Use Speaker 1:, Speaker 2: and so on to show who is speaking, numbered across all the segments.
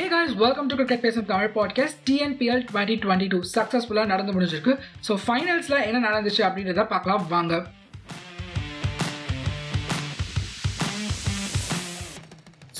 Speaker 1: Hey guys welcome to cricket பேசும் Tamil podcast TNPL twenty twenty two சக்ஸஸ்ஃபுல்லாக நடந்து முடிஞ்சிருக்கு. ஸோ ஃபைனல்ஸில் என்ன நடந்துச்சு அப்படின்றத பார்க்கலாம். வாங்க.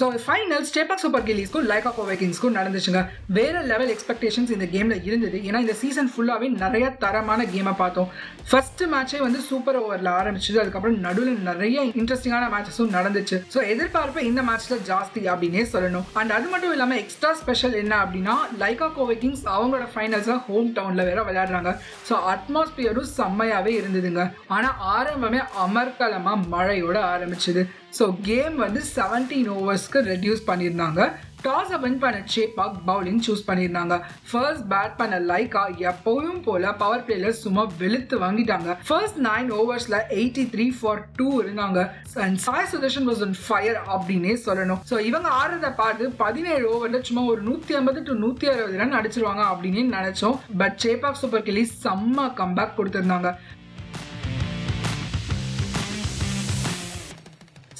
Speaker 1: ஸோ ஃபைனல் ஸ்டேபாக் சூப்பர் கில்லிஸ்க்கும் லைகா கோவைக்கிங்ஸ்க்கும் நடந்துச்சுங்க. வேற லெவல் எக்ஸ்பெக்டேஷன்ஸ் இந்த கேமில் இருந்தது. ஏன்னா இந்த சீசன் ஃபுல்லாகவே நிறைய தரமான கேமை பார்த்தோம். ஃபர்ஸ்ட் மேட்சே வந்து சூப்பர் ஓவரில் ஆரம்பிச்சது. அதுக்கப்புறம் நடுவில் நிறைய இன்ட்ரெஸ்டிங்கான மேட்சஸும் நடந்துச்சு. ஸோ எதிர்பார்ப்பு இந்த மேட்ச்சில் ஜாஸ்தி அப்படின்னே சொல்லணும். அண்ட் அது மட்டும் இல்லாமல் எக்ஸ்ட்ரா ஸ்பெஷல் என்ன அப்படின்னா லைகா கோவை கிங்ஸ் அவங்களோட ஃபைனல்ஸில் ஹோம் டவுனில் வேற விளையாடுறாங்க. ஸோ அட்மாஸ்பியரும் செம்மையாகவே இருந்ததுங்க. ஆனால் ஆரம்பமே அமர்கலமாக மழையோட ஆரம்பிச்சது. ஸோ கேம் வந்து செவன்டீன் ஓவர்ஸ்க்கு ரெடியூஸ் பண்ணியிருந்தாங்க டாஸை வின் பண்ண சேப்பாக் பவுலிங் சூஸ் பண்ணியிருந்தாங்க ஃபர்ஸ்ட் பேட் பண்ண லைக்கா எப்பவும் போல பவர் பிளேல சும்மா வெளுத்து வாங்கிட்டாங்க. ஃபர்ஸ்ட் நைன் ஓவர்ஸ்ல எயிட்டி த்ரீ ஃபார் டூ இருந்தாங்க. And Sai Sudharsan was on fire அப்படின்னே சொல்லணும். ஸோ இவங்க ஆடுறத பார்த்து பதினேழு ஓவர்ல சும்மா ஒரு நூத்தி ஐம்பது டு நூத்தி அறுபது ரன் அடிச்சிருவாங்க அப்படின்னு நினைச்சோம். பட் சேப்பாக் சூப்பர் கிளி செம்ம கம்பேக் கொடுத்திருந்தாங்க.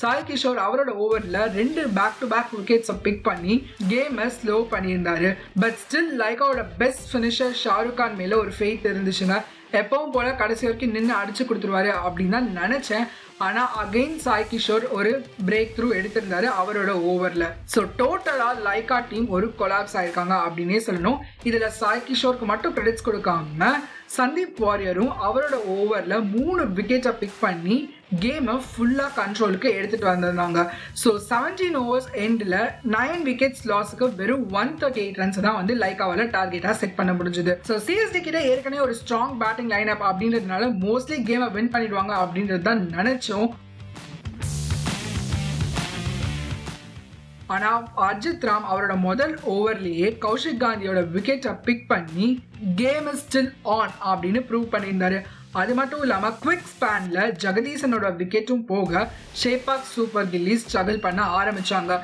Speaker 1: சாய் கிஷோர் அவரோட ஓவரில் ரெண்டு பேக் டு பேக் விக்கெட்ஸை பிக் பண்ணி கேமை ஸ்லோ பண்ணியிருந்தாரு. பட் ஸ்டில் லைக்காவோட பெஸ்ட் ஃபினிஷர் ஷாருக் கான் மேலே ஒரு ஃபெய்த் இருந்துச்சுங்க. எப்பவும் போல கடைசி வரைக்கும் நின்று அடிச்சு கொடுத்துருவாரு அப்படின்னு தான் நினச்சேன். ஆனால் அகெயின் சாய் கிஷோர் ஒரு பிரேக் த்ரூ எடுத்திருந்தாரு அவரோட ஓவரில். ஸோ டோட்டலாக லைக்கா டீம் ஒரு கொலாப்ஸ் ஆயிருக்காங்க அப்படின்னே சொல்லணும். இதில் சாய் கிஷோருக்கு மட்டும் கிரெடிட்ஸ் கொடுக்காம சந்தீப் வாரியரும் அவரோட ஓவரில் மூணு விக்கெட்டை பிக் பண்ணி கேமை ஃபுல்லாக கண்ட்ரோலுக்கு எடுத்துகிட்டு வந்திருந்தாங்க. ஸோ செவன்டீன் ஓவர்ஸ் எண்டில் நைன் விக்கெட்ஸ் லாஸுக்கு வெறும் ஒன் தேர்ட்டி எயிட் ரன்ஸ் தான் வந்து லைக்காவால் டார்கெட்டாக செட் பண்ண முடிஞ்சுது. ஸோ சிஎஸ்டி கிட்ட ஏற்கனவே ஒரு ஸ்ட்ராங் பேட்டிங் லைன் அப் அப்படின்றதுனால மோஸ்ட்லி கேமை வின் பண்ணிடுவாங்க அப்படின்றது தான் நினச்சோம். ஆனால் அர்ஜித் ராம் அவரோட முதல் ஓவர்லேயே கௌஷிக் காந்தியோட விக்கெட்டை பிக் பண்ணி கேம் இஸ் ஸ்டில் ஆன் அப்படின்னு ப்ரூவ் பண்ணியிருந்தாரு. அது மட்டும் இல்லாமல் குவிக் ஸ்பேனில் ஜெகதீசனோட விக்கெட்டும் போக ஷேபாக் சூப்பர் கில்லிஸ் ஸ்ட்ரகிள் பண்ண ஆரம்பித்தாங்க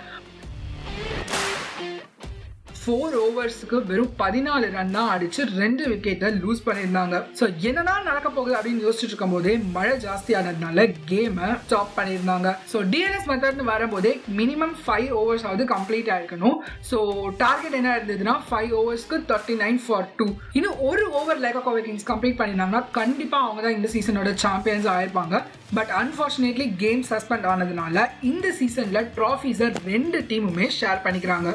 Speaker 1: ஃபோர் ஓவர்ஸுக்கு வெறும் பதினாலு ரன் தான் அடிச்சு ரெண்டு விக்கெட்டை லூஸ் பண்ணியிருந்தாங்க. ஸோ என்னதான் நடக்க போகுது அப்படின்னு யோசிச்சுட்டு இருக்கும் போதே மழை ஜாஸ்தி ஆனதுனால கேமை ஸ்டாப் பண்ணியிருந்தாங்க. ஸோ டிஎன்எஸ் மெத்தட்னு வரும்போதே மினிமம் ஃபைவ் ஓவர்ஸ் ஆகுது கம்ப்ளீட் ஆயிருக்கணும். ஸோ டார்கெட் என்ன இருந்ததுன்னா ஃபைவ் ஓவர்ஸ்க்கு தேர்ட்டி நைன் ஃபார் டூ இன்னும் ஒரு ஓவர் லைக்கா கிங்ஸ் கம்ப்ளீட் பண்ணியிருந்தாங்கன்னா கண்டிப்பாக அவங்க தான் இந்த சீசனோட சாம்பியன்ஸ் ஆயிருப்பாங்க பட் அன்ஃபார்ச்சுனேட்லி கேம் சஸ்பெண்ட் ஆனதுனால இந்த சீசனில் ட்ராஃபீஸை ரெண்டு டீமுமே ஷேர் பண்ணிக்கிறாங்க.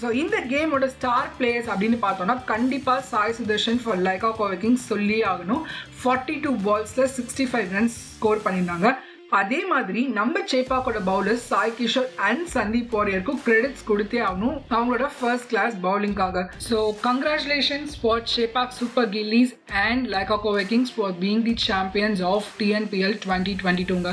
Speaker 1: ஸோ இந்த கேமோட ஸ்டார் பிளேயர்ஸ் அப்படின்னு பார்த்தோம்னா கண்டிப்பாக சாய் சுதர்ஷன் ஃபார் லைகா கோவக்கிங் சொல்லி ஆகணும். ஃபார்ட்டி டூ பால்ஸில் சிக்ஸ்டி ஃபைவ் ரன்ஸ் ஸ்கோர் பண்ணியிருந்தாங்க. அதே மாதிரி நம்ம சேப்பாக்கோட பவுலர்ஸ் சாய் கிஷோர் அண்ட் சந்தீப் வாரியருக்கும் கிரெடிட்ஸ் கொடுத்தே ஆகணும். அவங்களோட first class பவுலிங்காக so congratulations for Chepauk Super Gillies and Lyca Kovai Kings for being the champions of TNPL twenty twenty டூங்க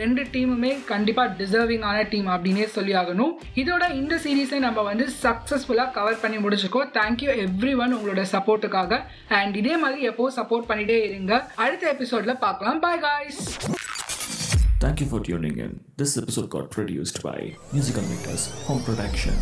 Speaker 1: ரெண்டு டீமுமே கண்டிப்பாக டிசர்விங்கான டீம் அப்படின்னே சொல்லி ஆகணும் இதோட இந்த சீரீஸை நம்ம வந்து சக்ஸஸ்ஃபுல்லாக கவர் பண்ணி முடிச்சிருக்கோம். தேங்க்யூ எவ்ரி ஒன் உங்களோட சப்போர்ட்டுக்காக அண்ட் இதே மாதிரி எப்போ சப்போர்ட் பண்ணிட்டே இருங்க. அடுத்த எபிசோடில் பார்க்கலாம். Bye guys
Speaker 2: Thank you for tuning in. This episode got produced by Musical Makers Home Production.